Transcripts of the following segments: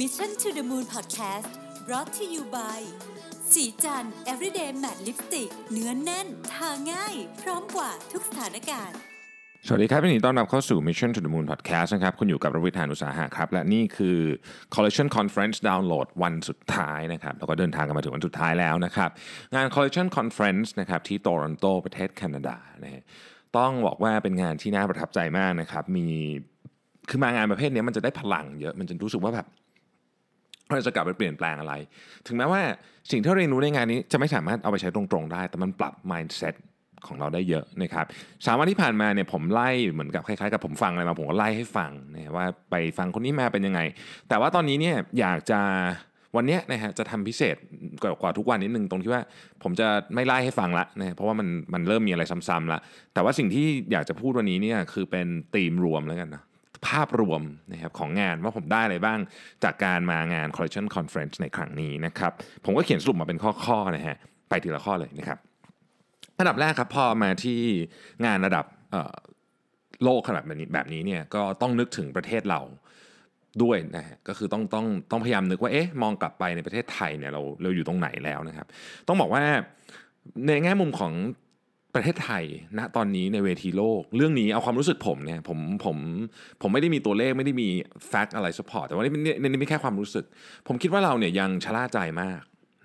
Mission to the Moon Podcast brought to you by สีจัน everyday matte lipstick เนื้อนแน่น ทาง่าย พร้อมกว่าทุกสถานการณ์ สวัสดีครับวันนี้ต้อนรับเข้าสู่ Mission to the Moon Podcast นะครับ คุณอยู่กับรวิทยานุสาหะครับ และนี่คือ Collection Conference Download วันสุดท้ายนะครับแล้วก็เดินทางกันมาถึงวันสุดท้ายแล้วนะครับ งาน Collection Conference นะครับที่โตรอนโตประเทศแคนาดานะฮะต้องบอกว่าเป็นงานที่น่าประทับใจมากนะครับ มี คือมางานประเภทนี้มันจะได้พลังเยอะ มันจะรู้สึกว่าแบบ เราจะกลับไปเปลี่ยนแปลงอะไร ถึงแม้ว่าสิ่งที่เรียนรู้ในงานนี้จะไม่สามารถเอาไปใช้ตรงๆได้ แต่มันปรับ mindset ของเราได้เยอะนะครับสามวันที่ผ่านมาเนี่ยผมไล่เหมือนกับคล้ายๆกับผมฟังอะไรมาผมก็ไล่ให้ฟังนะว่าไปฟังคนนี้มาเป็นยังไง แต่ว่าตอนนี้เนี่ยอยากจะวันนี้นะฮะจะทำพิเศษกว่ากว่าทุกวันนิดนึงตรงที่ว่าผมจะไม่ไล่ให้ฟังละนะเพราะว่ามันมันเริ่มมีอะไรซ้ำๆละแต่ว่าสิ่งที่อยากจะพูดวันนี้เนี่ยคือเป็นธีมรวมแล้วกันนะ ภาพรวมนะครับของงานว่าผมได้อะไรบ้างจากการมางาน Collection Conference ในครั้งนี้นะครับ ผมก็เขียนสรุปมาเป็นข้อๆนะฮะไปทีละข้อเลยนะครับอันดับแรกครับพอมาที่งานระดับโลกขนาดแบบนี้แบบนี้เนี่ยก็ต้องนึกถึงประเทศเราด้วยนะฮะก็คือต้องต้องต้องพยายามนึกว่าเอ๊ะมองกลับไปในประเทศไทยเนี่ยเราเราอยู่ตรงไหนแล้วนะครับ ต้องบอกว่าในแง่มุมของ ประเทศไทยณตอนนี้ในเวทีโลก เรื่องนี้เอาความรู้สึกผมเนี่ยผมผมผมไม่ได้มีตัวเลขไม่ได้มี fact อะไร support แต่ว่านี่นี่นี่ไม่แค่ความรู้สึก ผมคิดว่าเราเนี่ยยังชะล่าใจมาก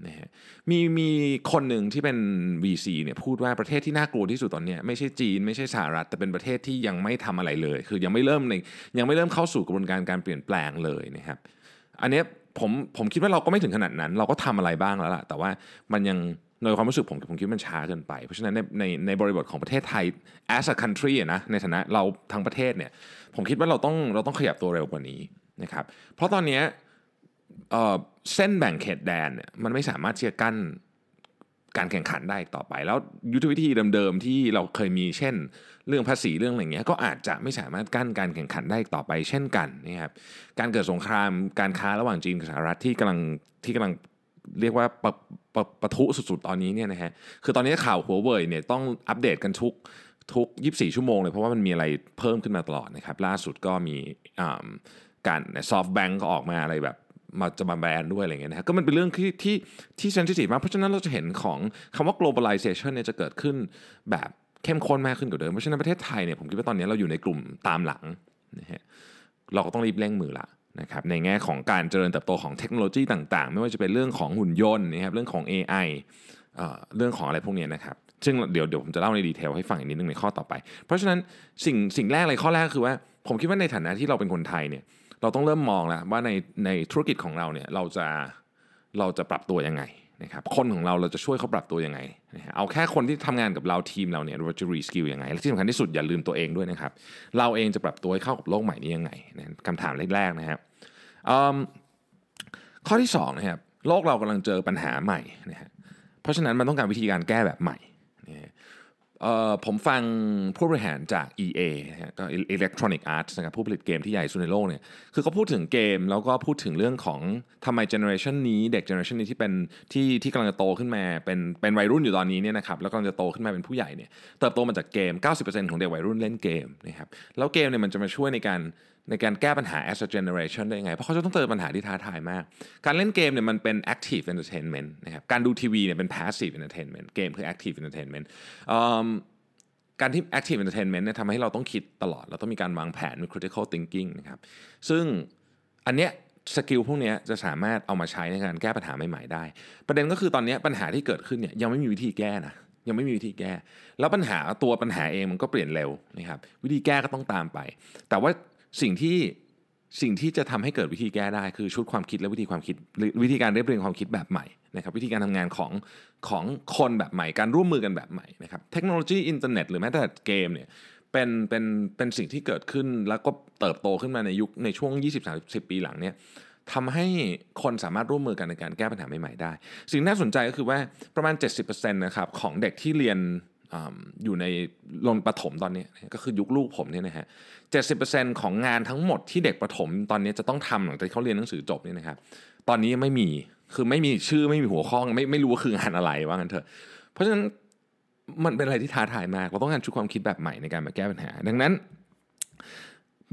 นะฮะมีมีคนหนึ่งที่เป็น VC เนี่ยพูดว่าประเทศที่น่ากลัวที่สุดตอนนี้ไม่ใช่จีนไม่ใช่สหรัฐ แต่เป็นประเทศที่ยังไม่ทำอะไรเลย คือยังไม่เริ่มในยังไม่เริ่มเข้าสู่กระบวนการการเปลี่ยนแปลงเลยนะครับอันนี้ผมผมคิดว่าเราก็ไม่ถึงขนาดนั้น เราก็ทำอะไรบ้างแล้วล่ะแต่ว่ามันยัง ในความรู้สึกผมผมคิดมันช้าเกินไป เพราะฉะนั้นในในในบริบทของประเทศไทย as a country อะนะในฐานะเราทั้งประเทศเนี่ยผมคิดว่าเราต้องเราต้องขยับตัวเร็วกว่านี้นะครับเพราะตอนนี้เส้นแบ่งเขตแดนเนี่ยมันไม่สามารถที่จะกั้นการแข่งขันได้อีกต่อไป แล้วยุทธวิธีเดิมๆที่เราเคยมีเช่น เรื่องภาษีเรื่องอะไรเงี้ยก็อาจจะไม่สามารถกั้นการแข่งขันได้อีกต่อไปเช่นกันนะครับการเกิดสงครามการค้าระหว่างจีนกับสหรัฐที่กำลังที่กำลัง เรียกว่าปะปะปะทุสุดๆตอนนี้เนี่ยนะฮะคือตอนนี้ข่าวหัวเว่ยเนี่ยต้องอัปเดตกันทุกทุก 24 ชั่วโมงเลย เพราะว่ามันมีอะไรเพิ่มขึ้นมาตลอดนะครับ ล่าสุดก็มีการซอฟต์แบงก์ก็ออกมาอะไรแบบมาจะมาแบนด้วยอะไรเงี้ยนะฮะก็มันเป็นเรื่องที่ที่ที่เซนซิทีฟมากเพราะฉะนั้นเราจะเห็นของคำว่า globalization เนี่ยจะเกิดขึ้นแบบเข้มข้นมากขึ้นกว่าเดิม เพราะฉะนั้นประเทศไทยเนี่ยผมคิดว่าตอนนี้เราอยู่ในกลุ่มตามหลังนะฮะเราก็ต้องรีบเร่งมือละ นะครับในแง่ของการเจริญเติบโตของเทคโนโลยีต่างๆ ไม่ว่าจะเป็นเรื่องของหุ่นยนต์นะครับเรื่องของ AI เอ่อเรื่องของอะไรพวกนี้นะครับซึ่งเดี๋ยวเดี๋ยวผมจะเล่าใน detail ให้ฟังอีกนิดนึงในข้อต่อไป เพราะฉะนั้นสิ่งสิ่งแรกเลยข้อแรกคือว่า ผมคิดว่าในฐานะที่เราเป็นคนไทยเนี่ยเราต้องเริ่มมองแล้วว่าในในธุรกิจของเราเนี่ยเราจะเราจะปรับตัวยังไง นะครับคนของเราเราจะช่วยเขาปรับตัวยังไง เอาแค่คนที่ทำงานกับเราทีมเราเนี่ยเราจะ reskill ยังไง และที่สำคัญที่สุดอย่าลืมตัวเองด้วยนะครับ เราเองจะปรับตัวให้เข้ากับโลกใหม่นี้ยังไงนะคำถามแรกๆนะครับข้อที่2นะครับโลกเรากำลังเจอปัญหาใหม่นะฮะเพราะฉะนั้นมันต้องการวิธีการแก้แบบใหม่ ผมฟังผู้บริหารจาก EA นะฮะก็ Electronic Arts นะครับผู้ผลิตเกมที่ใหญ่สุดในโลกเนี่ยคือเขาพูดถึงเกมแล้วก็พูดถึงเรื่องของทำไม generation นี้เด็ก generation นี้ที่เป็นที่ที่กำลังจะโตขึ้นมาเป็นเป็นวัยรุ่นอยู่ตอนนี้เนี่ยนะครับแล้วกำลังจะโตขึ้นมาเป็นผู้ใหญ่เนี่ยเติบโตมาจากเกม 90%ของเด็กวัยรุ่นเล่นเกมนะครับแล้วเกมเนี่ยมันจะมาช่วยในการ ในการแก้ปัญหา as a generation ได้ยังไง เพราะเขาจะต้องเจอปัญหาที่ท้าทายมาก การเล่นเกมเนี่ยมันเป็น active entertainment นะครับการดูทีวีเนี่ยเป็น passive entertainment เกมคือ active entertainment เอิ่มการที่ active entertainment เนี่ยทำให้เราต้องคิดตลอด เราต้องมีการวางแผนมี critical thinking นะครับซึ่งอันเนี้ยสกิลพวกเนี้ยจะสามารถเอามาใช้ในการแก้ปัญหาใหม่ๆได้ ประเด็นก็คือตอนนี้ปัญหาที่เกิดขึ้นเนี่ยยังไม่มีวิธีแก้นะยังไม่มีวิธีแก้ แล้วปัญหาตัวปัญหาเองมันก็เปลี่ยนเร็วนะครับวิธีแก้ก็ต้องตามไป แต่ว่า สิ่งที่สิ่งที่จะทำให้เกิดวิธีแก้ได้คือชุดความคิดและวิธีความคิดวิธีการเรียบเรียงความคิดแบบใหม่นะครับวิธีการทำงานของของคนแบบใหม่ การร่วมมือกันแบบใหม่นะครับเทคโนโลยีอินเทอร์เน็ตหรือแม้แต่เกมเนี่ยเป็นเป็นเป็นสิ่งที่เกิดขึ้นแล้วก็เติบโตขึ้นมาในยุคในช่วง 20-30 ปีหลังเนี่ยทำให้คนสามารถร่วมมือกันในการแก้ปัญหาใหม่ๆได้ สิ่งน่าสนใจก็คือว่าประมาณ 70%นะครับของเด็กที่เรียน อยู่ในโรงประถมตอนนี้ก็คือยุคลูกผมเนี่ยนะฮะ70%ของงานทั้งหมดที่เด็กประถมตอนนี้จะต้องทำหลังจากเขาเรียนหนังสือจบเนี่ยนะครับตอนนี้ยังไม่มีคือไม่มีชื่อไม่มีหัวข้อไม่ไม่รู้ว่าคืองานอะไรว่างั้นเถอะ เพราะฉะนั้นมันเป็นอะไรที่ท้าทายมากเราต้องการชุดความคิดแบบใหม่ในการมาแก้ปัญหา ดังนั้น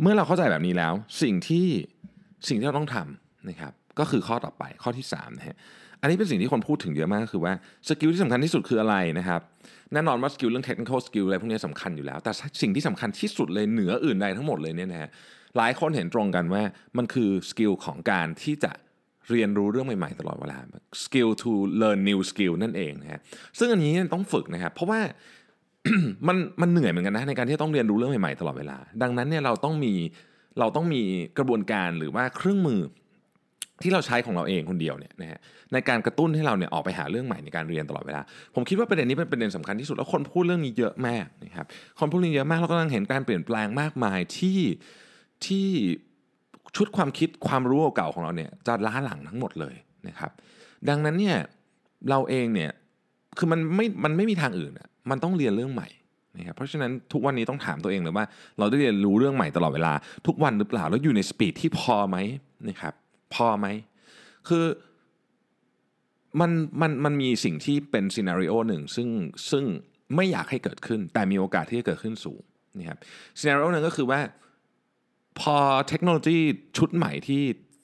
เมื่อเราเข้าใจแบบนี้แล้ว สิ่งที่สิ่งที่เราต้องทำนะครับก็คือข้อต่อไปข้อที่3นะฮะ อันนี้เป็นสิ่งที่คนพูดถึงเยอะมากก็คือว่า skill ที่สำคัญที่สุดคืออะไรนะครับแน่นอนว่า skill เรื่อง technical skill อะไรพวกนี้สำคัญอยู่แล้ว แต่สิ่งที่สำคัญที่สุดเลยเหนืออื่นใดทั้งหมดเลยเนี่ยนะฮะหลายคนเห็นตรงกันว่ามันคือ skill ของการที่จะเรียนรู้เรื่องใหม่ๆตลอดเวลา skill to learn new skill นั่นเองนะฮะซึ่งอันนี้ต้องฝึกนะครับ เพราะว่ามันมันเหนื่อยเหมือนกันนะในการที่ต้องเรียนรู้เรื่องใหม่ๆตลอดเวลา ดังนั้นเนี่ยเราต้องมีเราต้องมีกระบวนการหรือว่าเครื่องมือ ที่เราใช้ของเราเองคนเดียวเนี่ยนะฮะในการกระตุ้นให้เราเนี่ยออกไปหาเรื่องใหม่ในการเรียนตลอดเวลา ผมคิดว่าประเด็นนี้เป็นประเด็นสำคัญที่สุดแล้วคนพูดเรื่องนี้เยอะมากนะครับคนพูดเรื่องเยอะมากเรากำลังเห็นการเปลี่ยนแปลงมากมายที่ที่ชุดความคิดความรู้เก่าของเราเนี่ยจะล้าหลังทั้งหมดเลยนะครับ ดังนั้นเนี่ยเราเองเนี่ยคือมันไม่มันไม่มีทางอื่นอะมันต้องเรียนเรื่องใหม่นะครับเพราะฉะนั้นทุกวันนี้ต้องถามตัวเองเลยว่า เราได้เรียนรู้เรื่องใหม่ตลอดเวลาทุกวันหรือเปล่าแล้วอยู่ในสปีดที่พอไหมนะครับ พอไหม คือมันมันมันมีสิ่งที่เป็นซีนารีโอหนึ่งซึ่งซึ่งไม่อยากให้เกิดขึ้น แต่มีโอกาสที่จะเกิดขึ้นสูงนะครับซีนารีโอหนึ่งก็คือว่าพอเทคโนโลยีชุดใหม่ที่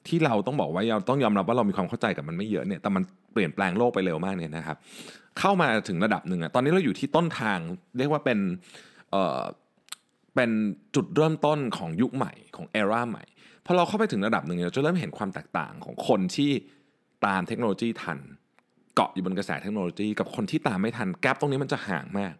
ที่เราต้องบอกว่าเราต้องยอมรับว่าเรามีความเข้าใจกับมันไม่เยอะเนี่ยแต่มันเปลี่ยนแปลงโลกไปเร็วมากเนี่ยนะครับ เข้ามาถึงระดับหนึ่งอะตอนนี้เราอยู่ที่ต้นทางเรียกว่าเป็นเอ่อเป็นจุดเริ่มต้นของยุคใหม่ของเอราใหม่ พอเราเข้าไปถึงระดับหนึ่งเราจะเริ่มเห็นความแตกต่างของคนที่ตามเทคโนโลยีทัน เกาะอยู่บนกระแสเทคโนโลยี กับคนที่ตามไม่ทันแกลบตรงนี้มันจะห่างมาก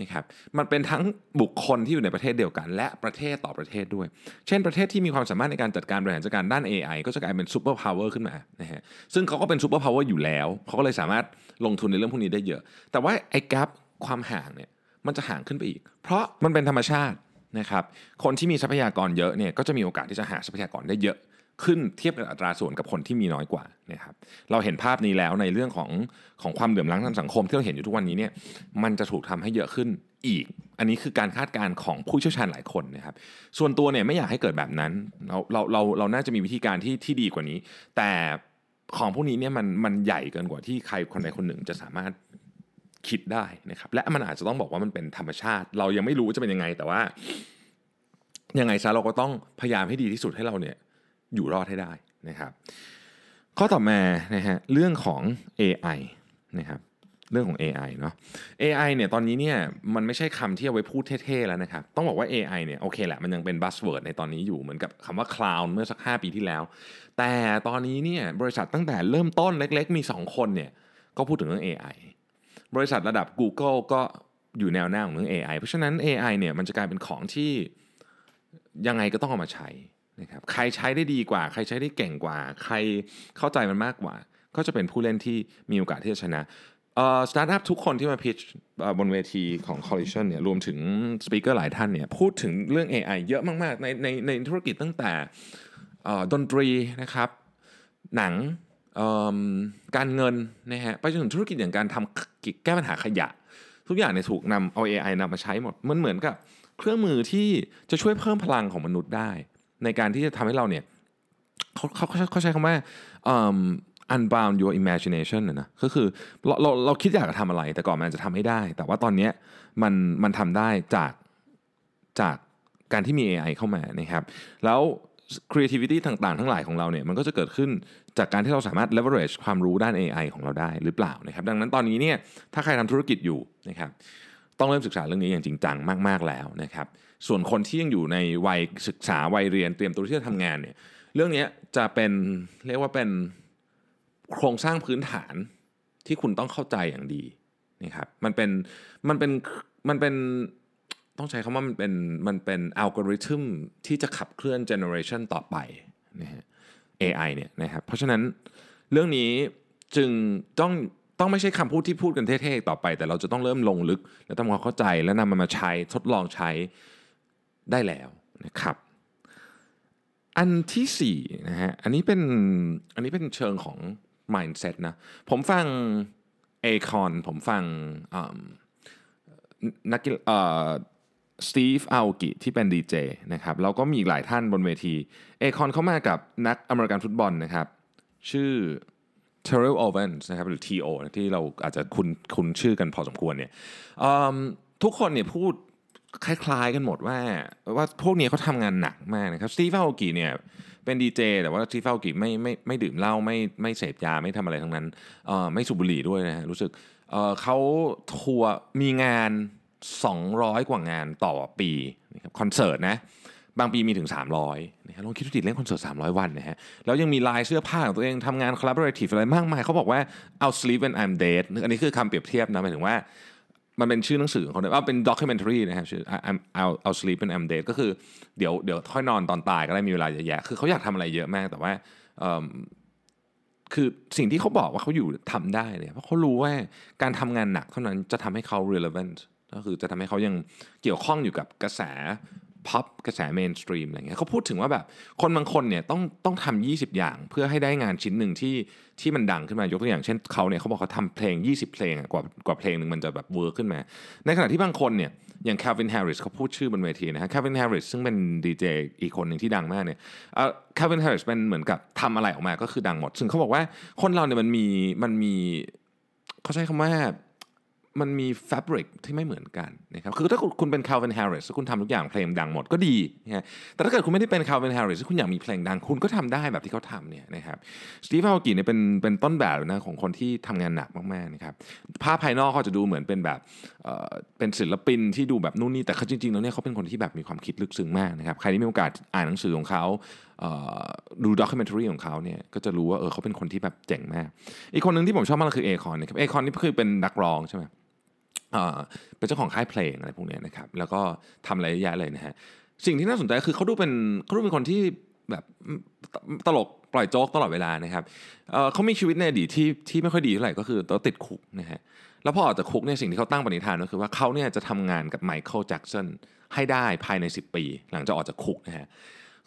นะครับมันเป็นทั้งบุคคลที่อยู่ในประเทศเดียวกัน และประเทศต่อประเทศด้วย เช่นประเทศที่มีความสามารถในการจัดการบริหารจัดการด้าน AI ก็จะกลายเป็น superpower ขึ้นมานะฮะซึ่งเขาก็เป็น superpower อยู่แล้วเขาก็เลยสามารถลงทุนในเรื่องพวกนี้ได้เยอะ แต่ว่าไอ้ gap ความห่างเนี่ยมันจะห่างขึ้นไปอีก เพราะมันเป็นธรรมชาติ นะครับคนที่มีทรัพยากรเยอะเนี่ยก็จะมีโอกาสที่จะหาทรัพยากรได้เยอะขึ้นเทียบกับอัตราส่วนกับคนที่มีน้อยกว่านะครับเราเห็นภาพนี้แล้วในเรื่องของของความเหลื่อมล้ำทางสังคมที่เราเห็นอยู่ทุกวันนี้เนี่ยมันจะถูกทำให้เยอะขึ้นอีก อันนี้คือการคาดการณ์ของผู้เชี่ยวชาญหลายคนนะครับส่วนตัวเนี่ยไม่อยากให้เกิดแบบนั้นเราเราเราเราน่าจะมีวิธีการที่ที่ดีกว่านี้ แต่ของพวกนี้เนี่ยมันมันใหญ่เกินกว่าที่ใครคนใดคนหนึ่งจะสามารถ คิดได้นะครับและมันอาจจะต้องบอกว่ามันเป็นธรรมชาติ เรายังไม่รู้จะเป็นยังไงแต่ว่า ยังไงซะเราก็ต้องพยายามให้ดีที่สุดให้เราเนี่ยอยู่รอดให้ได้นะครับ ข้อต่อมานะฮะเรื่องของ AI นะครับเรื่องของ AI เนาะ AI เนี่ยตอนนี้เนี่ยมันไม่ใช่คำที่เอาไว้พูดเท่ๆแล้วนะครับ ต้องบอกว่า AI เนี่ยโอเคแหละมันยังเป็น buzzword ในตอนนี้อยู่เหมือนกับคำว่า cloud เมื่อสัก 5 ปีที่แล้ว แต่ตอนนี้เนี่ยบริษัทตั้งแต่เริ่มต้นเล็กๆ มี 2 คนเนี่ยก็พูดถึงเรื่อง AI บริษัทระดับ Google ก็อยู่แนวหน้าของเรื่อง AI เพราะฉะนั้น AI เนี่ยมันจะกลายเป็นของที่ยังไงก็ต้องเอามาใช้นะครับใครใช้ได้ดีกว่า ใครใช้ได้เก่งกว่า ใครเข้าใจมันมากกว่า ก็จะเป็นผู้เล่นที่มีโอกาสที่จะชนะสตาร์ทอัพทุกคนที่มา pitch บนเวทีของ Collision เนี่ยรวมถึง speaker หลายท่านเนี่ยพูดถึงเรื่อง AI เยอะมาก ๆ ในในในธุรกิจตั้งแต่ดนตรีนะครับหนัง การเงินนะฮะไปจนถึงธุรกิจอย่างการทำแก้ปัญหาขยะ ทุกอย่างเนี่ยถูกนำเอา AI นำมาใช้หมด มันเหมือนกับเครื่องมือที่จะช่วยเพิ่มพลังของมนุษย์ได้ ในการที่จะทำให้เราเนี่ยเขาเขาเขาใช้คำว่า unbound your imagination นะนะก็คือเราเราเราคิดอยากจะทำอะไร แต่ก่อนมันจะทำไม่ได้ แต่ว่าตอนนี้มันมันทำได้จากจากการที่มี AI เข้ามานะครับ แล้ว creativity ต่างๆ ทั้งหลายของเราเนี่ยมันก็จะเกิดขึ้น จากการที่เราสามารถ leverage ความรู้ด้าน AI ของเราได้หรือเปล่านะครับดังนั้นตอนนี้เนี่ยถ้าใครทำธุรกิจอยู่นะครับต้องเริ่มศึกษาเรื่องนี้อย่างจริงจังมาก ๆ แล้วนะครับส่วนคนที่ยังอยู่ในวัยศึกษาวัยเรียนเตรียมตัวที่จะทำงานเนี่ยเรื่องนี้จะเป็นเรียกว่าเป็นโครงสร้างพื้นฐานที่คุณต้องเข้าใจอย่างดีนะครับมันเป็นมันเป็นมันเป็นต้องใช้คำว่ามันเป็นมันเป็นอัลกอริทึมที่จะขับเคลื่อน generation ต่อไปนะฮะ AI เนี่ยนะครับเพราะฉะนั้นเรื่องนี้จึงต้องต้องไม่ใช่คำพูดที่พูดกันเท่ๆต่อไป แต่เราจะต้องเริ่มลงลึก และทำความเข้าใจและนำมันมาใช้ทดลองใช้ได้แล้วนะครับอันที่4นะฮะอันนี้เป็นอันนี้เป็นเชิงของ mindset นะผมฟังเอคอนผมฟังนักกีฬา สตีฟอัลกิที่เป็นดีเจนะครับแล้วก็มีอีกหลายท่านบนเวทีเอคอนเข้ามากับนักอเมริกันฟุตบอลนะครับ ชื่อ t e r r e l Owens นะครับหรือ TO ที่เราอาจจะคุ้นคุ้นชื่อกันพอสมควรเนี่ยทุกคนเนี่ยพูดคล้ายๆกันหมดว่าว่าพวกนี้เขาทำงานหนักมากนะครับสตีฟอากิเนี่ยเป็นดีเจแต่ว่าสตีฟอากิไม่ไม่ไม่ดื่มเหล้าไม่ไม่เสพยาไม่ทำอะไรทั้งนั้นไม่สูบบุหรี่ด้วยนะฮะรู้สึกเเขาทัวร์มีงาน 200 กว่างานต่อปีนะครับคอนเสิร์ตนะบางปีมีถึง 300นะครับลองคิดดูดิเล่นคอนเสิร์ต300 วันนะฮะแล้วยังมีลายเสื้อผ้าของตัวเองทำงาน collaborative อะไรมากมายเขาบอกว่า I'll sleep when I'm dead อันนี้คือคำเปรียบเทียบนะหมายถึงว่ามันเป็นชื่อหนังสือของเขาเนี่ยว่าเป็นด็อกิเมนทารีนะครับชื่อ I'm I'll I'll sleep and I'm dead ก็คือเดี๋ยวเดี๋ยวค่อยนอนตอนตายก็ได้มีเวลาเยอะแยะคือเขาอยากทำอะไรเยอะมากแต่ว่าคือสิ่งที่เขาบอกว่าเขาอยู่ทำได้เนี่ยเพราะเขารู้ว่าการทำงานหนักเท่านั้นจะทำให้เขา relevant ก็คือจะทำให้เขายังเกี่ยวข้องอยู่กับกระแส pop กระแส mainstream อะไรเงี้ยเขาพูดถึงว่าแบบคนบางคนเนี่ยต้องต้องทำ20 อย่างเพื่อให้ได้งานชิ้นหนึ่งที่ที่มันดังขึ้นมายกตัวอย่างเช่นเขาเนี่ยเขาบอกเขาทำเพลง 20 เพลงกว่ากว่าเพลงหนึ่งมันจะแบบ work ขึ้นมา ในขณะที่บางคนเนี่ยอย่าง Calvin Harris เขาพูดชื่อบนเวทีนะฮะ Calvin Harris ซึ่งเป็นดีเจอีกคนหนึ่งที่ดังมากเนี่ยเอ่อ Calvin Harris เป็นเหมือนกับทำอะไรออกมาก็คือดังหมด ซึ่งเขาบอกว่าคนเราเนี่ยมันมีมันมีเขาใช้คำว่า มันมีแฟบริกที่ไม่เหมือนกันนะครับคือถ้าคุณเป็น Calvin Harris คุณทำทุกอย่างเพลงดังหมดก็ดีนะฮะแต่ถ้าเกิดคุณไม่ได้เป็น Calvin Harris คุณอยากมีเพลงดังคุณก็ทำได้แบบที่เขาทำเนี่ยนะครับสตีฟ a ากิเนี่ยเป็นเป็นต้นแบบนะของคนที่ทำงานหนักมากๆนะครับภาพภายนอกเขาจะดูเหมือนเป็นแบบเอ่อเป็นศิลปินที่ดูแบบนู่นนี่แต่เขาจริงๆแล้วเนี่ยเขาเป็นคนที่แบบมีความคิดลึกซึ้งมากนะครับใครที่มีโอกาสอ่านหนังสือของเขาดู documentary ของเขาเนี่ยก็จะรู้ว่าเออเขาเป็นคนที่แบบเจ๋งมาก อีกคนหนึ่งที่ผมชอบมากคือเอคอนนะครับเอคอนนี่คือเป็นนักร้องใช่ไหม เป็นเจ้าของค่ายเพลงอะไรพวกนี้นะครับ แล้วก็ทำอะไรเยอะแยะเลยนะฮะ สิ่งที่น่าสนใจคือเขาดูเป็นเขาดูเป็นคนที่แบบตลกปล่อยโจ๊กตลอดเวลานะครับเขามีชีวิตในอดีตที่ที่ไม่ค่อยดีเท่าไหร่ก็คือตัวติดคุกนะฮะ แล้วพอออกจากคุกเนี่ยสิ่งที่เขาตั้งปณิธานก็คือว่าเขาเนี่ยจะทำงานกับไมเคิลแจ็กสันให้ได้ภายใน 10 ปี หลังจากออกจากคุกนะฮะ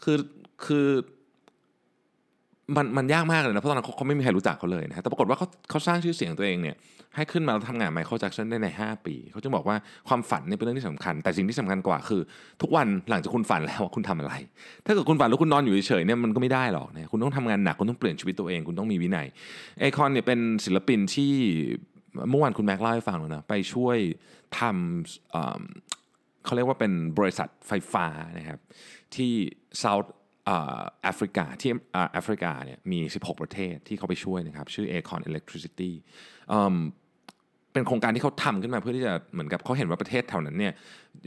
คือคือ มันมันยากมากเลยนะเพราะตอนนั้นเขาไม่มีใครรู้จักเขาเลยนะฮะแต่ปรากฏว่าเขาเขาสร้างชื่อเสียงตัวเองเนี่ยให้ขึ้นมาแล้วทำงานไมเคิลแจ็กสันได้ใน 5 ปี เขาจึงบอกว่าความฝันเนี่ยเป็นเรื่องที่สำคัญ แต่สิ่งที่สำคัญกว่าคือ ทุกวันหลังจากคุณฝันแล้วคุณทำอะไร ถ้าเกิดคุณฝันแล้วคุณนอนอยู่เฉยๆเนี่ยมันก็ไม่ได้หรอกนะคุณต้องทำงานหนักคุณต้องเปลี่ยนชีวิตตัวเองคุณต้องมีวินัยไอคอนเนี่ยเป็นศิลปินที่เมื่อวานคุณแม็กเล่าให้ฟังแล้วนะไปช่วยทำเอิ่มเขาเรียกว่าเป็นบริษัทไฟฟ้านะครับที่เซาท์ แอฟริกาที่แอฟริกาเนี่ยมี 16 ประเทศที่เขาไปช่วยนะครับ ชื่อ Aecon Electricity เอิ่มเป็นโครงการที่เขาทำขึ้นมาเพื่อที่จะเหมือนกับเขาเห็นว่าประเทศแถวนั้นเนี่ย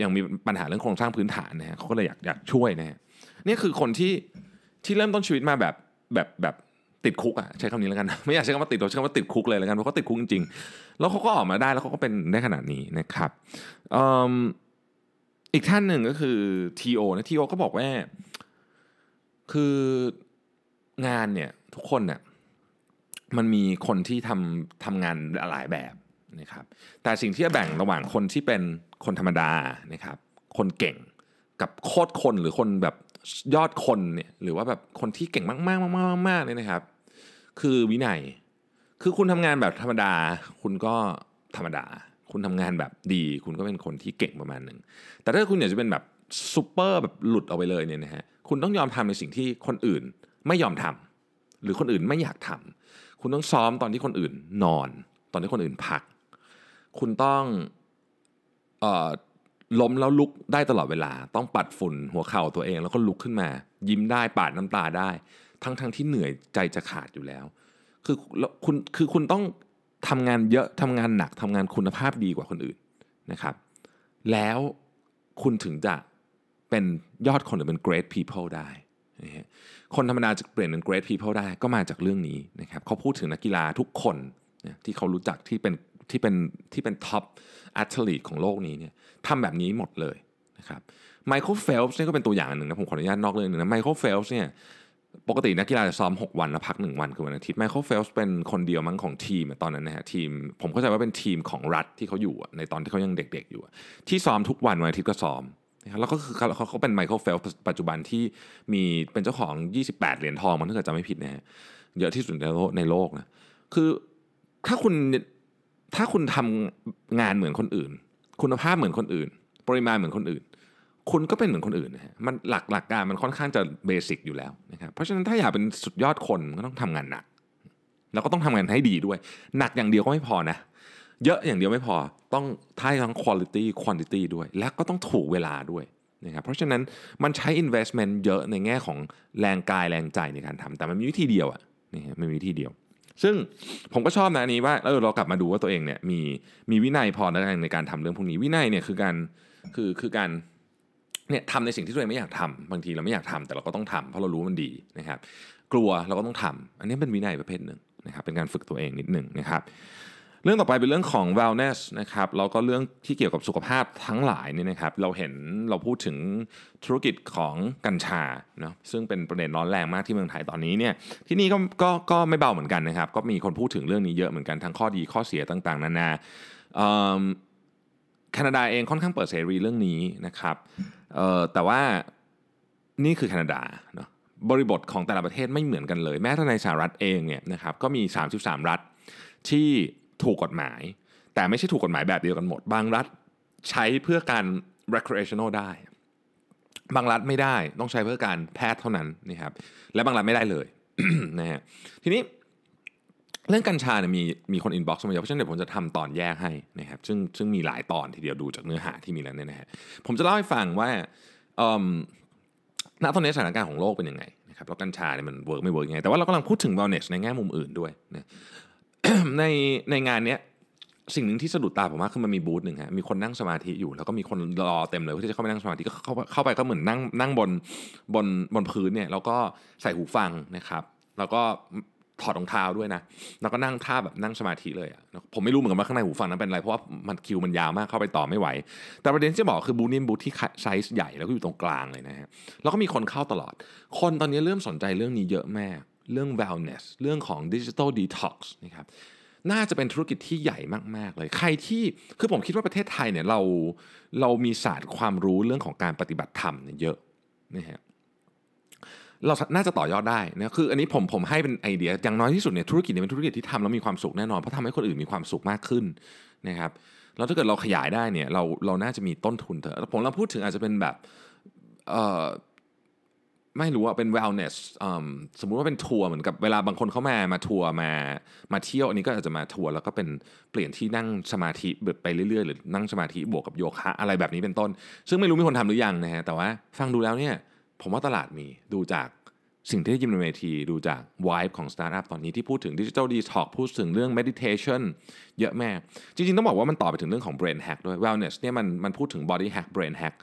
ยังมีปัญหาเรื่องโครงสร้างพื้นฐานนะฮะเขาก็เลยอยากอยากช่วยนะฮะนี่คือคนที่ที่เริ่มต้นชีวิตมาแบบแบบแบบติดคุกอะใช้คำนี้แล้วกันไม่อยากใช้คำว่าติดหรอกใช้คำว่าติดคุกเลยแล้วกันเพราะเขาติดคุกจริงๆแล้วเขาก็ออกมาได้แล้วเขาก็เป็นได้ขนาดนี้นะครับอ,อีกท่านหนึ่งก็คือ TO นะ TO ก็บอกว่า คืองานเนี่ยทุกคนเนี่ยมันมีคนที่ทำทำงานหลายแบบนะครับแต่สิ่งที่จะแบ่งระหว่างคนที่เป็นคนธรรมดานะครับคนเก่งกับโคตรคนหรือคนแบบยอดคนเนี่ยหรือว่าแบบคนที่เก่งมากๆมากๆมากๆเนี่ยนะครับ คือวินัย คือคุณทำงานแบบธรรมดา คุณก็ธรรมดา คุณทำงานแบบดี คุณก็เป็นคนที่เก่งประมาณหนึ่งแต่ถ้าคุณอยากจะเป็นแบบซูเปอร์แบบหลุดออกไปเลยเนี่ยนะฮะ คุณต้องยอมทำในสิ่งที่คนอื่นไม่ยอมทำหรือคนอื่นไม่อยากทำคุณต้องซ้อมตอนที่คนอื่นนอน ตอนที่คนอื่นพัก คุณต้องเออล้มแล้วลุกได้ตลอดเวลา ต้องปัดฝุ่นหัวเข่าตัวเอง แล้วก็ลุกขึ้นมา ยิ้มได้ปาดน้ำตาได้ ทั้งทั้งที่เหนื่อยใจจะขาดอยู่แล้ว คือแล้วคุณคือคุณต้องทำงานเยอะทำงานหนักทำงานคุณภาพดีกว่าคนอื่นนะครับ แล้วคุณถึงจะ เป็นยอดคนหรือเป็น great people ได้นะฮะคนธรรมดาจะเปลี่ยนเป็น great people ได้ก็มาจากเรื่องนี้นะครับเขาพูดถึงนักกีฬาทุกคนนะที่เขารู้จักที่เป็นที่เป็นที่เป็น top athlete ของโลกนี้เนี่ยทำแบบนี้หมดเลยนะครับไมเคิลเฟลปส์นี่ก็เป็นตัวอย่างหนึ่งนะผมขออนุญาตนอกเรื่องหนึงนะไมเคิลเฟลปส์เนี่ยปกตินักกีฬาจะซ้อม 6 วันแล้วพัก 1 วันคือวันอาทิตย์ไมเคิลเฟลปส์เป็นคนเดียวมั้งของทีมตอนนั้นนะฮะทีม ผมเข้าใจว่าเป็นทีมของรัฐที่เขาอยู่ในตอนที่เขายังเด็กๆอยู่ ที่ซ้อมทุกวันวันอาทิตย์ก็ซ้อม นะครับแล้วก็คือเขาเขาเป็นไมเคิลเฟลปส์ปัจจุบันที่มีเป็นเจ้าของ 28 เหรียญทองมันถ้าเกิดจำไม่ผิดนะฮะเยอะที่สุดในโลกในโลกนะคือถ้าคุณถ้าคุณทำงานเหมือนคนอื่น คุณภาพเหมือนคนอื่น ปริมาณเหมือนคนอื่น คุณก็เป็นเหมือนคนอื่นนะฮะมันหลักหลักการมันค่อนข้างจะเบสิกอยู่แล้วนะครับเพราะฉะนั้นถ้าอยากเป็นสุดยอดคนก็ต้องทำงานหนัก แล้วก็ต้องทำงานให้ดีด้วย หนักอย่างเดียวก็ไม่พอนะ เยอะอย่างเดียวไม่พอต้องท้ายทั้ง quality quantity ด้วย และก็ต้องถูกเวลาด้วยนะครับเพราะฉะนั้นมันใช้ investment เยอะในแง่ของแรงกายแรงใจในการทำแต่มันมีวิธีเดียวอะนี่มันมีวิธีเดียว ซึ่งผมก็ชอบนะอันนี้ว่าเออเรากลับมาดูว่าตัวเองเนี่ยมีมีวินัยพอในการทำเรื่องพวกนี้ วินัยเนี่ยคือการคือคือการเนี่ยทำในสิ่งที่ตัวเองไม่อยากทำบางทีเราไม่อยากทำแต่เราก็ต้องทำเพราะเรารู้มันดีนะครับ กลัวเราก็ต้องทำอันนี้เป็นวินัยประเภทหนึ่งนะครับเป็นการฝึกตัวเองนิดหนึ่งนะครับ เรื่องต่อไปเป็นเรื่องของ wellness นะครับแล้วก็เรื่องที่เกี่ยวกับสุขภาพทั้งหลายนี่นะครับเราเห็นเราพูดถึงธุรกิจของกัญชาเนาะซึ่งเป็นประเด็นร้อนแรงมากที่เมืองไทยตอนนี้เนี่ยที่นี่ก็ก็ก็ไม่เบาเหมือนกันนะครับ ก็มีคนพูดถึงเรื่องนี้เยอะเหมือนกันทั้งข้อดีข้อเสียต่างๆ นานาแคนาดาเองค่อนข้างเปิดเสรีเรื่องนี้นะครับแต่ว่านี่คือแคนาดาเนาะบริบทของแต่ละประเทศไม่เหมือนกันเลย แม้แต่ในสหรัฐเองเนี่ยนะครับก็มี 33 รัฐที่ ถูกกฎหมาย แต่ไม่ใช่ถูกกฎหมายแบบเดียวกันหมด บางรัฐใช้เพื่อการ recreational ได้ บางรัฐไม่ได้ต้องใช้เพื่อการแพทย์เท่านั้นนะครับและบางรัฐไม่ได้เลยนะฮะทีนี้เรื่องกัญชาเนี่ยมีมีคน inbox มาเยอะเพราะฉะนั้นเดี๋ยวผมจะทำตอนแยกให้นะครับซึ่งซึ่งมีหลายตอนทีเดียวดูจากเนื้อหาที่มีแล้วเนี่ยนะฮะผมจะเล่าให้ฟังว่าณตอนนี้สถานการณ์ของโลกเป็นยังไงนะครับแล้วกัญชาเนี่ยมัน work ไม่ work ยังไงแต่ว่าเรากำลังพูดถึง wellness ในแง่มุมอื่นด้วยนะ ในในงานเนี้ยสิ่งหนึ่งที่สะดุดตาผมมากคือมันมีบูธหนึ่งฮะมีคนนั่งสมาธิอยู่แล้วก็มีคนรอเต็มเลยเพื่อที่จะเข้าไปนั่งสมาธิก็เข้าเข้าไปก็เหมือนนั่งนั่งบนบนบนพื้นเนี่ยแล้วก็ใส่หูฟังนะครับ แล้วก็ถอดรองเท้าด้วยนะ แล้วก็นั่งท่าแบบนั่งสมาธิเลยอะผมไม่รู้เหมือนกันว่าข้างในหูฟังนั้นเป็นอะไร เพราะว่ามันคิวมันยาวมากเข้าไปต่อไม่ไหว แต่ประเด็นที่บอกคือบูธนี่บูธที่ไซส์ใหญ่แล้วก็อยู่ตรงกลางเลยนะฮะ แล้วก็มีคนเข้าตลอด คนตอนนี้เริ่มสนใจเรื่องนี้เยอะแม่ เรื่อง wellness เรื่องของ digital detox นะครับน่าจะเป็นธุรกิจที่ใหญ่มาก ๆ เลย ใครที่คือผมคิดว่าประเทศไทยเนี่ยเราเรามีศาสตร์ความรู้เรื่องของการปฏิบัติธรรมเนี่ยเยอะนะฮะเราน่าจะต่อยอดได้นะคืออันนี้ผมผมให้เป็นไอเดียอย่างน้อยที่สุดเนี่ยธุรกิจเนี่ยเป็นธุรกิจที่ทำแล้วมีความสุขแน่นอนเพราะทำให้คนอื่นมีความสุขมากขึ้นนะครับแล้วถ้าเกิดเราขยายได้เนี่ยเราเราน่าจะมีต้นทุนเถอะผมเราพูดถึงอาจจะเป็นแบบเอ่อ ไม่รู้ว่าเป็น wellness สมมุติว่าเป็นทัวร์เหมือนกับเวลาบางคนเขามามาทัวร์มามาเที่ยวอันนี้ก็อาจจะมาทัวร์แล้วก็เป็นเปลี่ยนที่นั่งสมาธิแบบไปเรื่อยๆ หรือนั่งสมาธิบวกกับโยคะอะไรแบบนี้เป็นต้น ซึ่งไม่รู้มีคนทำหรือยังนะฮะแต่ว่าฟังดูแล้วเนี่ยผมว่าตลาดมีดูจากสิ่งที่ได้ยินบนเวทีดูจาก vibe ของสตาร์ทอัพตอนนี้ที่พูดถึง digital detox พูดถึงเรื่อง meditation เยอะแม้จริงๆ ต้องบอกว่ามันต่อไปถึงเรื่องของ brain hack ด้วย wellness เนี่ยมันมันพูดถึง body hack brain hack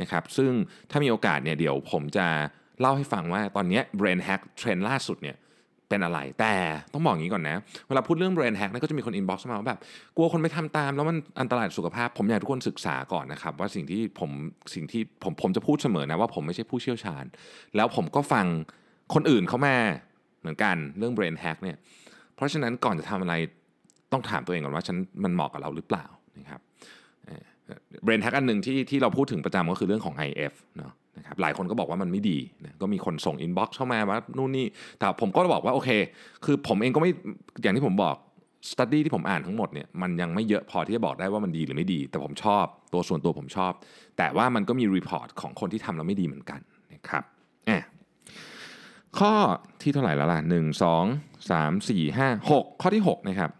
นะครับซึ่งถ้ามีโอกาสเนี่ยเดี๋ยวผมจะ เล่าให้ฟังว่าตอนนี้ brain hack เทรนล่าสุดเนี่ยเป็นอะไร แต่ต้องบอกอย่างนี้ก่อนนะ เวลาพูดเรื่อง brain hack นะก็จะมีคน inbox มาว่าแบบกลัวคนไม่ทำตาม แล้วมันอันตรายสุขภาพ ผมอยากทุกคนศึกษาก่อนนะครับ ว่าสิ่งที่ผมสิ่งที่ผมผมจะพูดเสมอนะว่าผมไม่ใช่ผู้เชี่ยวชาญ แล้วผมก็ฟังคนอื่นเขามาเหมือนกันเรื่อง brain hack เนี่ยเพราะฉะนั้นก่อนจะทำอะไรต้องถามตัวเองก่อนว่าฉันมันเหมาะกับเราหรือเปล่านะครับ brain hack อันหนึ่งที่ที่เราพูดถึงประจำก็คือเรื่องของ IF เนาะ นะครับหลายคนก็บอกว่ามันไม่ดีนะก็มีคนส่ง inbox เข้ามาว่านู่นนี่แต่ผมก็บอกว่าโอเค คือผมเองก็ไม่อย่างที่ผมบอก study ที่ผมอ่านทั้งหมดเนี่ยมันยังไม่เยอะพอที่จะบอกได้ว่ามันดีหรือไม่ดี แต่ผมชอบตัวส่วนตัวผมชอบ แต่ว่ามันก็มี report ของคนที่ทำแล้วไม่ดีเหมือนกันนะครับอข้อที่เท่าไหร่แล้วล่ะหนึ่งสองสามสี่ห้าหกข้อที่หกนะครับ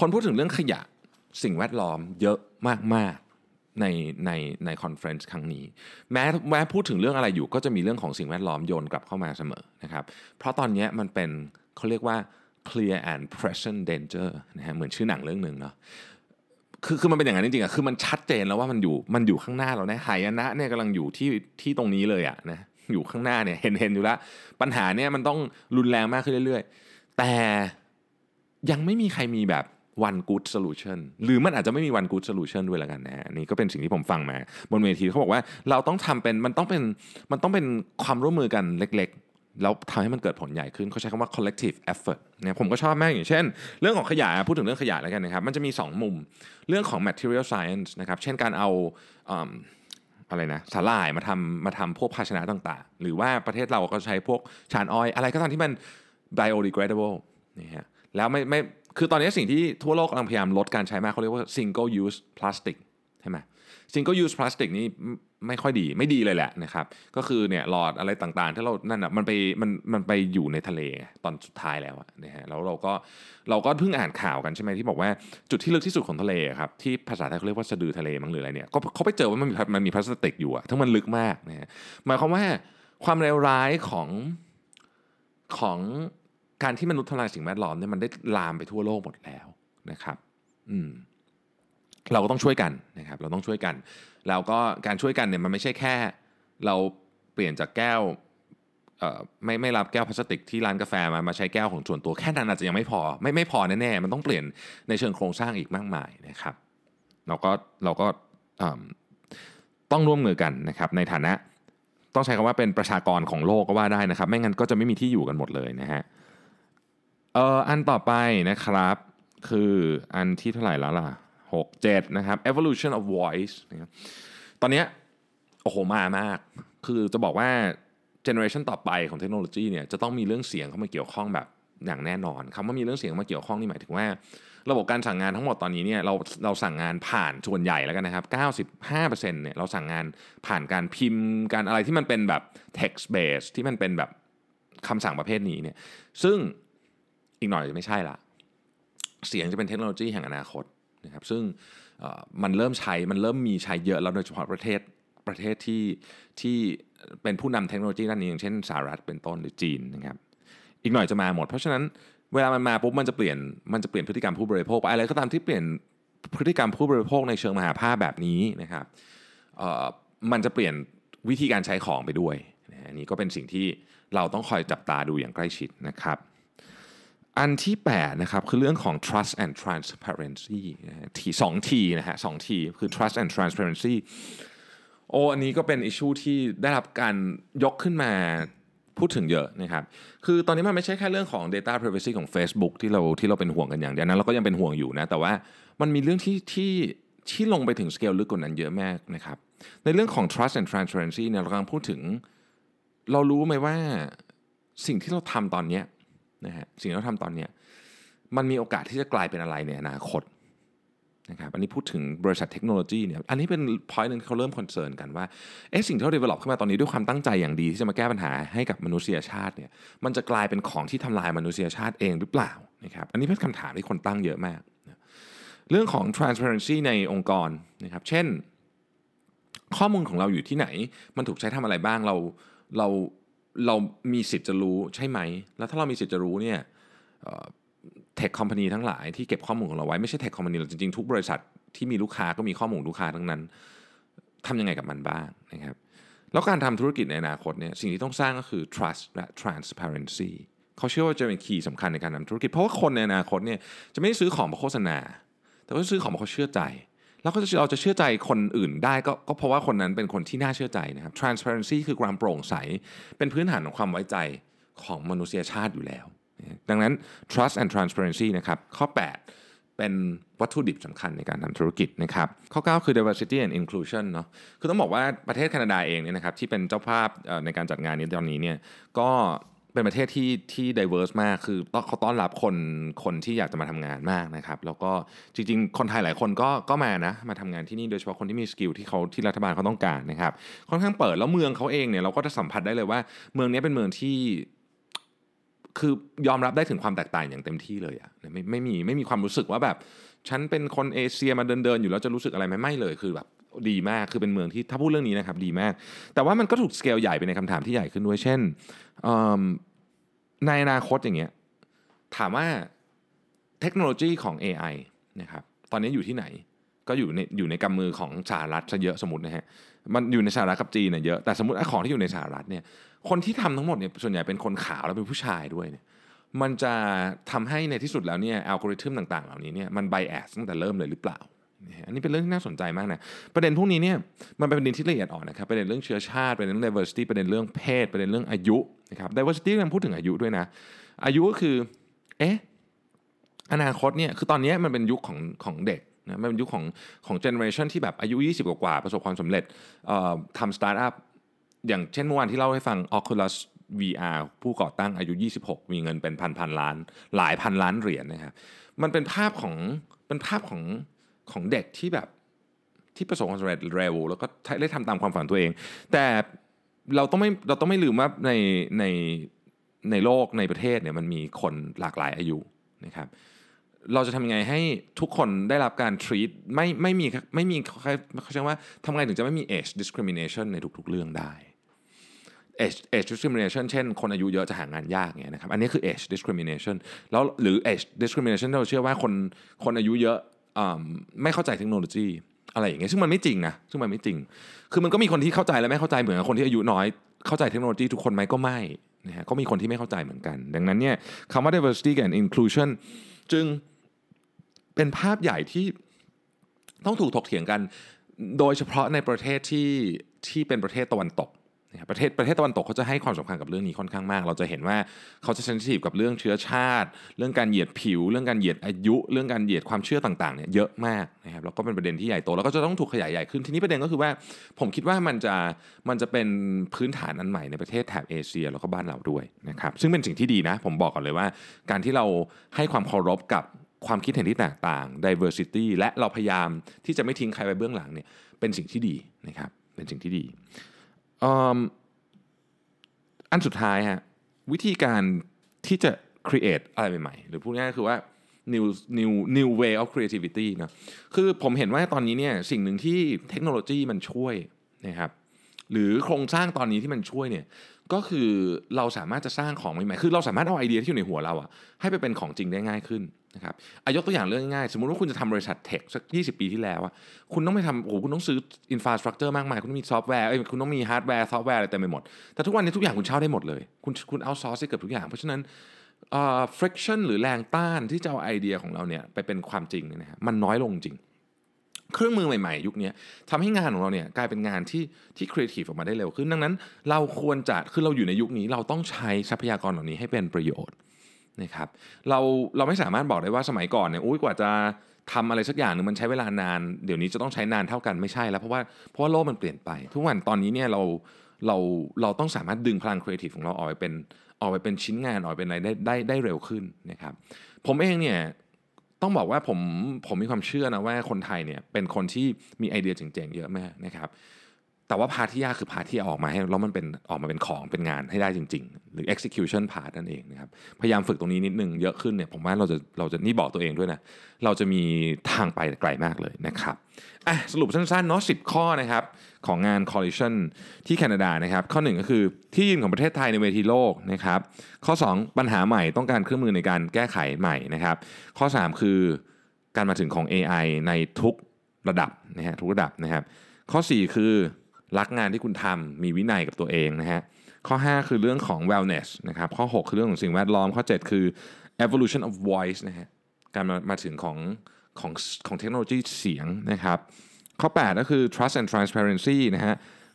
คนพูดถึงเรื่องขยะสิ่งแวดล้อมเยอะมาก ในในใน conference ครั้งนี้ แม้แม้พูดถึงเรื่องอะไรอยู่ก็จะมีเรื่องของสิ่งแวดล้อมโยนกลับเข้ามาเสมอนะครับ เพราะตอนนี้มันเป็นเขาเรียกว่า clear and present danger นะฮะเหมือนชื่อหนังเรื่องหนึ่งเนาะคือคือมันเป็นอย่างนั้นจริงๆอะคือมันชัดเจนแล้วว่ามันอยู่มันอยู่ข้างหน้าเราเนี่ยหายนะเนี่ยกำลังอยู่ที่ที่ตรงนี้เลยอะนะอยู่ข้างหน้าเนี่ยเห็นเห็นอยู่แล้ว ปัญหาเนี่ยมันต้องรุนแรงมากขึ้นเรื่อย ๆ แต่ยังไม่มีใครมีแบบ one good solution หรือมันอาจจะไม่มี one good solution ด้วยละกันนะนี่ก็เป็นสิ่งที่ผมฟังมา บนเวทีเขาบอกว่าเราต้องทำเป็นมันต้องเป็นมันต้องเป็นความร่วมมือกันเล็กๆแล้วทำให้มันเกิดผลใหญ่ขึ้นเขาใช้คำว่า collective effort เนี่ยผมก็ชอบมากอย่างเช่น เรื่องของขยะพูดถึงเรื่องขยะแล้วกันนะครับ มันจะมี 2 มุมเรื่องของ material science นะครับ เช่นการเอาอะไรนะสาลายมาทำมาทำพวกภาชนะต่างๆ หรือว่าประเทศเราก็ใช้พวกชานอ้อย อะไรก็ตามที่มัน biodegradable นี่ฮะแล้วไม่ไม่ คือตอนนี้สิ่งที่ทั่วโลกกำลังพยายามลดการใช้มากเขาเรียกว่า single use plastic ใช่ไหม single use plastic นี่ไม่ค่อยดีไม่ดีเลยแหละนะครับก็คือเนี่ยหลอดอะไรต่างๆ ที่เรานั่นอะมันไปมันมันไปอยู่ในทะเลตอนสุดท้ายแล้วนะฮะแล้วเราก็เราก็เพิ่งอ่านข่าวกันใช่ไหมที่บอกว่าจุดที่ลึกที่สุดของทะเลครับที่ภาษาไทยเขาเรียกว่าสะดือทะเลมั้งหรืออะไรเนี่ยก็เขาไปเจอว่ามันมีมันมีพลาสติกอยู่อะทั้งมันลึกมากนะฮะหมายความว่าความเลวร้ายของของ การที่มนุษย์ทำลายสิ่งแวดล้อมเนี่ยมันได้ลามไปทั่วโลกหมดแล้วนะครับอืมเราก็ต้องช่วยกันนะครับเราต้องช่วยกัน แล้วก็การช่วยกันเนี่ยมันไม่ใช่แค่ เราเปลี่ยนจากแก้วเอ่อไม่ไม่รับแก้วพลาสติกที่ร้านกาแฟมามาใช้แก้วของส่วนตัวแค่นั้นอาจจะยังไม่พอไม่ไม่พอแน่ๆมันต้องเปลี่ยนในเชิงโครงสร้างอีกมากมายนะครับ เราก็เราก็ต้องร่วมมือกันนะครับในฐานะต้องใช้คำว่าเป็นประชากรของโลกก็ว่าได้นะครับ ไม่งั้นก็จะไม่มีที่อยู่กันหมดเลยนะฮะ เอ่ออันต่อไปนะครับ คืออันที่เท่าไหร่แล้วล่ะ 6 7 นะครับ evolution of voice นะตอนนี้โอ้โหมามาก คือจะบอกว่าเจเนอเรชันต่อไปของเทคโนโลยีเนี่ยจะต้องมีเรื่องเสียงเข้ามาเกี่ยวข้องแบบอย่างแน่นอนคำว่ามีเรื่องเสียงมาเกี่ยวข้องนี่หมายถึงว่า ระบบการสั่งงานทั้งหมดตอนนี้เนี่ยเราเราสั่งงานผ่านส่วนใหญ่แล้วกันนะครับ 95%เนี่ยเราสั่งงานผ่านการพิมพ์การอะไรที่มันเป็นแบบ text base ที่มันเป็นแบบคำสั่งประเภทนี้เนี่ยซึ่ง อีกหน่อยจะไม่ใช่ละเสียงจะเป็นเทคโนโลยีแห่งอนาคตนะครับซึ่งมันเริ่มใช้มันเริ่มมีใช้เยอะแล้วโดยเฉพาะประเทศประเทศที่ที่เป็นผู้นำเทคโนโลยีด้านนี้อย่างเช่นสหรัฐเป็นต้นหรือจีนนะครับอีกหน่อยจะมาหมด เพราะฉะนั้นเวลามันมาปุ๊บมันจะเปลี่ยนมันจะเปลี่ยนพฤติกรรมผู้บริโภคไปอะไรก็ตามที่เปลี่ยนพฤติกรรมผู้บริโภคในเชิงมหาภาพแบบนี้นะครับมันจะเปลี่ยนวิธีการใช้ของไปด้วยอันนี้ก็เป็นสิ่งที่เราต้องคอยจับตาดูอย่างใกล้ชิดนะครับ อันที่8นะครับคือเรื่องของ trust and transparency ทีสองทีนะฮะสองทีคือ trust and transparency โอ้อันนี้ก็เป็นอิชูที่ได้รับการยกขึ้นมาพูดถึงเยอะนะครับ คือตอนนี้มันไม่ใช่แค่เรื่องของ data privacy ของ Facebook ที่เราที่เราเป็นห่วงกันอย่างเดียวนั้นเราก็ยังเป็นห่วงอยู่นะ แต่ว่ามันมีเรื่องที่ที่ที่ลงไปถึงสเกลลึกกว่านั้นเยอะมากนะครับ ในเรื่องของ trust and transparency เนี่ยเรากำลังพูดถึง เรารู้ไหมว่าสิ่งที่เราทำตอนนี้ นะฮะสิ่งที่เราทำตอนนี้มันมีโอกาสที่จะกลายเป็นอะไรในอนาคตนะครับอันนี้พูดถึงบริษัทเทคโนโลยีเนี่ยอันนี้เป็น point นึงเขาเริ่มคอนเซิร์นกันว่าเอ๊ะสิ่งที่เรา develop ขึ้นมาตอนนี้ด้วยความตั้งใจอย่างดีที่จะมาแก้ปัญหาให้กับมนุษยชาติเนี่ยมันจะกลายเป็นของที่ทำลายมนุษยชาติเองหรือเปล่านะครับอันนี้เป็นคำถามที่คนตั้งเยอะมาก เรื่องของ transparency ในองค์กรนะครับเช่น ข้อมูลของเราอยู่ที่ไหน มันถูกใช้ทำอะไรบ้างเราเรา เรามีสิทธิ์จะรู้ใช่ไหม แล้วถ้าเรามีสิทธิ์จะรู้เนี่ยเทคคอมพานีทั้งหลายที่เก็บข้อมูลของเราไว้ไม่ใช่เทคคอมพานีเราจริงๆ ทุกบริษัทที่มีลูกค้าก็มีข้อมูลลูกค้าทั้งนั้นทำยังไงกับมันบ้างนะครับแล้วการทำธุรกิจในอนาคตเนี่ยสิ่งที่ต้องสร้างก็คือ trust และ transparency เขาเชื่อว่าจะเป็นคีย์สำคัญในการทำธุรกิจ เพราะว่าคนในอนาคตเนี่ยจะไม่ได้ซื้อของเพราะโฆษณา แต่ว่าซื้อของเพราะเขาเชื่อใจ แล้วก็เราจะเชื่อใจคนอื่นได้ก็ก็เพราะว่าคนนั้นเป็นคนที่น่าเชื่อใจนะครับ transparency คือความโปร่งใส เป็นพื้นฐานของความไว้ใจของมนุษยชาติอยู่แล้ว ดังนั้น trust and transparency นะครับข้อ 8 เป็นวัตถุดิบสำคัญในการทำธุรกิจนะครับข้อ 9 คือ diversity and inclusion เนาะคือต้องบอกว่าประเทศแคนาดาเองเนี่ยนะครับที่เป็นเจ้าภาพในการจัดงานนี้ตอนนี้เนี่ยก็ เป็นประเทศที่ที่ diverse มาก คือเขาต้อนรับคนคนที่อยากจะมาทำงานมากนะครับ แล้วก็จริง ๆ คนไทยหลายคนก็ก็มานะ มาทำงานที่นี่โดยเฉพาะคนที่มี skill ที่เขาที่รัฐบาลเขาต้องการนะครับ ค่อนข้างเปิดแล้วเมืองเขาเองเนี่ยเราก็จะสัมผัสได้เลยว่า เมืองนี้เป็นเมืองที่คือยอมรับได้ถึงความแตกต่างอย่างเต็มที่เลยอะไม่ไม่มีไม่มีความรู้สึกว่าแบบ ฉันเป็นคนเอเชียมาเดินเดินอยู่แล้วจะรู้สึกอะไรไม่ไม่เลยคือแบบดีมากคือเป็นเมืองที่ถ้าพูดเรื่องนี้นะครับดีมาก แต่ว่ามันก็ถูกสเกลใหญ่ไปในคำถามที่ใหญ่ขึ้นด้วยเช่น ในอนาคตอย่างเงี้ยถามว่าเทคโนโลยีของ AI นะครับตอนนี้อยู่ที่ไหนก็อยู่ในอยู่ในกำมือของสหรัฐซะเยอะสมมตินะฮะมันอยู่ในสหรัฐกับจีนเนี่ยเยอะแต่สมมติไอของที่อยู่ในสหรัฐเนี่ยคนที่ทำทั้งหมดเนี่ยส่วนใหญ่เป็นคนขาวแล้วเป็นผู้ชายด้วยเนี่ยมันจะทำให้ในที่สุดแล้วเนี่ยอัลกอริทึมต่างๆ เหล่านี้เนี่ยมันไบแอสตั้งแต่เริ่มเลยหรือเปล่า อันนี้เป็นเรื่องที่น่าสนใจมากนะประเด็นพวกนี้เนี่ยมันเป็นประเด็นที่ละเอียดอ่อนนะครับประเด็นเรื่องเชื้อชาติประเด็นเรื่อง diversity ประเด็นเรื่องเพศประเด็นเรื่องอายุนะครับ diversity ยังพูดถึงอายุด้วยนะ อายุก็คือเอ๊ะอนาคตเนี่ยคือตอนนี้มันเป็นยุคของของเด็กนะมันเป็นยุคของของ generation ที่แบบอายุ 20 กว่าประสบความสำเร็จทำสตาร์ทอัพอย่างเช่นเมื่อวานที่เล่าให้ฟัง Oculus VR ผู้ก่อตั้งอายุ 26 มีเงินเป็นพันพันล้าน หลายพันล้านเหรียญนะครับ มันเป็นภาพของเป็นภาพของ ของเด็กที่แบบที่ประสบความสำเร็จเร็วแล้วก็ได้ทำตามความฝันตัวเอง แต่เราต้องไม่เราต้องไม่ลืมว่าในในในโลกในประเทศเนี่ยมันมีคนหลากหลายอายุนะครับเราจะทำยังไงให้ทุกคนได้รับการ treat ไม่ไม่มีไม่มีเขาเรียกว่าทำไงถึงจะไม่มี age discrimination ในทุกๆเรื่องได้ age age discrimination เช่น คนอายุเยอะจะหางานยากเนี่ยนะครับอันนี้คือ age discrimination แล้วหรือ age discrimination เราเชื่อว่าคนคนอายุเยอะ ไม่เข้าใจเทคโนโลยีอะไรอย่างเงี้ยซึ่งมันไม่จริงนะซึ่งมันไม่จริง คือมันก็มีคนที่เข้าใจและไม่เข้าใจเหมือนคนที่อายุน้อย เข้าใจเทคโนโลยีทุกคนไหมก็ไม่นะฮะก็มีคนที่ไม่เข้าใจเหมือนกัน ดังนั้นเนี่ยคำว่า diversity and inclusion จึงเป็นภาพใหญ่ที่ต้องถูกถกเถียงกัน โดยเฉพาะในประเทศที่ที่เป็นประเทศตะวันตก ประเทศประเทศตะวันตกเขาจะให้ความสำคัญกับเรื่องนี้ค่อนข้างมาก เราจะเห็นว่าเขาจะเซนซิทีฟกับเรื่องเชื้อชาติ เรื่องการเหยียดผิว เรื่องการเหยียดอายุ เรื่องการเหยียดความเชื่อต่างๆเนี่ยเยอะมากนะครับแล้วก็เป็นประเด็นที่ใหญ่โตแล้วก็จะต้องถูกขยายใหญ่ขึ้นทีนี้ประเด็นก็คือว่า ผมคิดว่ามันจะมันจะเป็นพื้นฐานอันใหม่ในประเทศแถบเอเชีย แล้วก็บ้านเราด้วยนะครับซึ่งเป็นสิ่งที่ดีนะ ผมบอกก่อนเลยว่า การที่เราให้ความเคารพกับความคิดเห็นที่แตกต่าง diversity และเราพยายามที่จะไม่ทิ้งใครไว้เบื้องหลังเนี่ยเป็นสิ่งที่ดีนะครับเป็นสิ่งที่ดี อันสุดท้ายฮะวิธีการที่จะ create อะไรใหม่ๆ หรือพูดง่ายๆคือว่า new new new way of creativity นะคือผมเห็นว่าตอนนี้เนี่ยสิ่งหนึ่งที่เทคโนโลยีมันช่วยนะครับหรือโครงสร้างตอนนี้ที่มันช่วยเนี่ย ก็คือเราสามารถจะสร้างของใหม่ๆ คือเราสามารถเอาไอเดียที่อยู่ในหัวเราอะให้ไปเป็นของจริงได้ง่ายขึ้นนะครับอายกตัวอย่างเรื่องง่าย สมมุติว่าคุณจะทำบริษัทเทคสัก 20 ปีที่แล้วอะคุณต้องไปทำโอ้โหคุณต้องซื้อinfrastructure มากมาย คุณต้องมีซอฟต์แวร์คุณต้องมีฮาร์ดแวร์ซอฟต์แวร์อะไรเต็มไปหมด แต่ทุกวันนี้ทุกอย่างคุณเช่าได้หมดเลย คุณคุณ outsource ได้เกือบทุกอย่าง เพราะฉะนั้นเอ่อ friction หรือแรงต้านที่จะเอาไอเดียของเราเนี่ยไปเป็นความจริงนะฮะมันน้อยลงจริง เครื่องมือใหม่ๆ ยุคนี้ทำให้งานของเราเนี่ยกลายเป็นงานที่ที่ครีเอทีฟออกมาได้เร็วขึ้น ดังนั้น เราควรจะคือเราอยู่ในยุคนี้ เราต้องใช้ทรัพยากรเหล่านี้ให้เป็นประโยชน์นะครับเราเราไม่สามารถบอกได้ว่าสมัยก่อนเนี่ยอุ้ยกว่าจะทำอะไรสักอย่างหนึ่งมันใช้เวลานาน เดี๋ยวนี้จะต้องใช้นานเท่ากันไม่ใช่แล้วเพราะว่าเพราะว่าโลกมันเปลี่ยนไป ทุกวันตอนนี้เนี่ยเราเราเราต้องสามารถดึงพลังครีเอทีฟของเราออกไปเป็นออกไปเป็นชิ้นงานออกไปเป็นอะไรได้ได้ได้เร็วขึ้นนะครับผมเองเนี่ย ต้องบอกว่าผมผมมีความเชื่อนะว่าคนไทยเนี่ยเป็นคนที่มีไอเดียเจ๋งๆเยอะมากนะครับ แต่ว่าพาที่ยากคือพาที่ออกมาให้แล้วมันเป็นออกมาเป็นของเป็นงานให้ได้จริง ๆ หรือ execution part นั่นเองนะครับพยายามฝึกตรงนี้นิดนึงเยอะขึ้นเนี่ยผมว่าเราจะเราจะนี่บอกตัวเองด้วยนะเราจะมีทางไปไกลมากเลยนะครับอะสรุปสั้นๆเนาะสิข้อนะครับของงาน Collision ที่แคนาดานะครับ ข้อ 1 ก็คือที่ยืนของประเทศไทยในเวทีโลกนะครับ ข้อ 2 ปัญหาใหม่ต้องการเครื่องมือในการแก้ไขใหม่นะครับ ข้อ 3 คือการมาถึงของ AI ในทุกระดับนะฮะทุกระดับนะครับ ข้อ 4 คือ รักงานที่คุณทำมีวินัยกับตัวเองนะฮะข้อ 5 คือเรื่องของ wellness นะครับข้อ 6 คือเรื่องของสิ่งแวดล้อม ข้อ 7 คือ evolution of voice นะฮะการมามาถึงของของของเทคโนโลยีเสียงนะครับข้อ 8 ก็คือ trust and transparency นะฮะ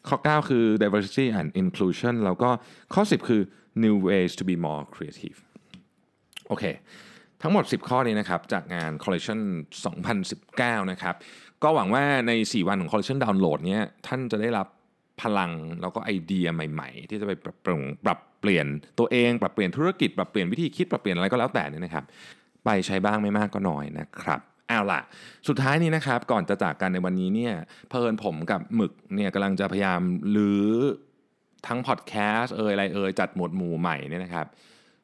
ข้อ 9 คือ diversity and inclusion แล้วก็ข้อ 10 คือ new ways to be more creative โอเค ทั้งหมด 10 ข้อนี้นะครับ จากงาน Collection 2019 นะครับ ก็หวังว่าใน 4 วันของ Collection Download เนี้ยท่านจะได้รับพลังแล้วก็ไอเดียใหม่ ๆ ที่จะไปปรับปรุงปรับเปลี่ยนตัวเอง ปรับเปลี่ยนธุรกิจ ปรับเปลี่ยนวิธีคิดปรับเปลี่ยนอะไรก็แล้วแต่นี่นะครับ ไปใช้บ้างไม่มากก็น้อยนะครับเอาล่ะ สุดท้ายนี้นะครับก่อนจะจากกันในวันนี้เนี่ยเพลินผมกับหมึกเนี่ยกำลังจะพยายามลื้อทั้งพอดแคสต์เอ่ยอะไรเอ่ยจัดหมวดหมู่ใหม่เนี่ยนะครับ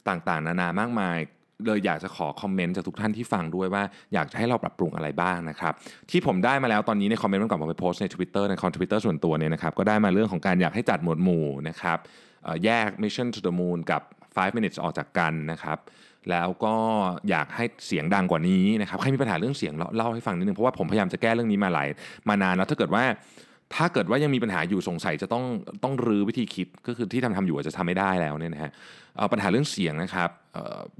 ต่างๆ นานามากมาย เลยอยากจะขอคอมเมนต์จากทุกท่านที่ฟังด้วยว่าอยากจะให้เราปรับปรุงอะไรบ้างนะครับ ที่ผมได้มาแล้วตอนนี้ในคอมเมนต์เมันก่อนผมไปโพสใน Twitter ในคอนทวิตเตอร์ส่วนตัวเนี่ยนะครับก็ได้มาเรื่องของการอยากให้จัดหมวดหมู่นะครับแยก Mission to the Moon กับ 5 minutes ออกจากกันนะครับแล้วก็อยากให้เสียงดังกว่านี้นะครับใครมีปัญหาเรื่องเสียงเล่าให้ฟังนิดนึงเพราะว่าผมพยายามจะแก้เรื่องนี้มาหลายมานานแล้วถ้าเกิดว่า ถ้าเกิดว่ายังมีปัญหาอยู่สงสัยจะต้องต้องรื้อวิธีคิดก็คือที่ทำทำอยู่อาจจะทำไม่ได้แล้วเนี่ยนะฮะปัญหาเรื่องเสียงนะครับ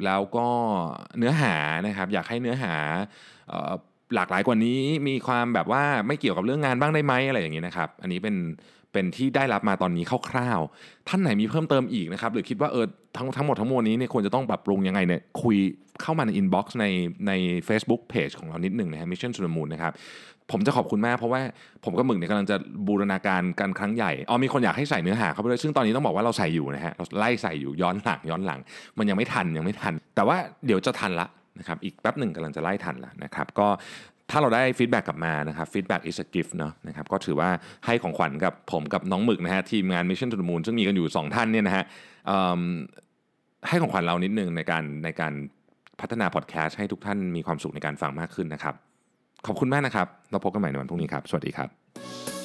แล้วก็เนื้อหานะครับอยากให้เนื้อหาหลากหลายกว่านี้มีความแบบว่าไม่เกี่ยวกับเรื่องงานบ้างได้ไหมอะไรอย่างนี้นะครับอันนี้เป็นเป็นที่ได้รับมาตอนนี้คร่าวๆท่านไหนมีเพิ่มเติมอีกนะครับหรือคิดว่าเออทั้งทั้งหมดทั้งมวลนี้เนี่ยควรจะต้องปรับปรุงยังไงเนี่ยคุยเข้ามาใน inbox ในใน Facebook Page ของเรานิดหนึ่งนะฮะ Mission to the Moon นะครับ ผมจะขอบคุณมากเพราะว่าผมกับมึงเนี่ยกำลังจะบูรณาการกันครั้งใหญ่อ๋อมีคนอยากให้ใส่เนื้อหาเข้าไปด้วยซึ่งตอนนี้ต้องบอกว่าเราใส่อยู่นะฮะเราไล่ใส่อยู่ย้อนหลังย้อนหลัง มันยังไม่ทันยังไม่ทัน แต่ว่าเดี๋ยวจะทันละนะครับอีกแป๊บหนึ่งกำลังจะไล่ทันละนะครับก็ถ้าเราได้ feedback กลับมานะครับฟีดแบ็ก is a gift เนาะนะครับก็ถือว่าให้ของขวัญกับผมกับน้องหมึกนะฮะทีมงาน Mission to the Moon ซึ่งมีกันอยู่ 2 ท่านเนี่ยนะฮะให้ของขวัญเรานิดนึงในการในการพัฒนาพอดแคสต์ให้ทุกท่านมีความสุขในการฟังมากขึ้นนะครับ ขอบคุณมากนะครับ เราพบกันใหม่ในวันพรุ่งนี้ครับ สวัสดีครับ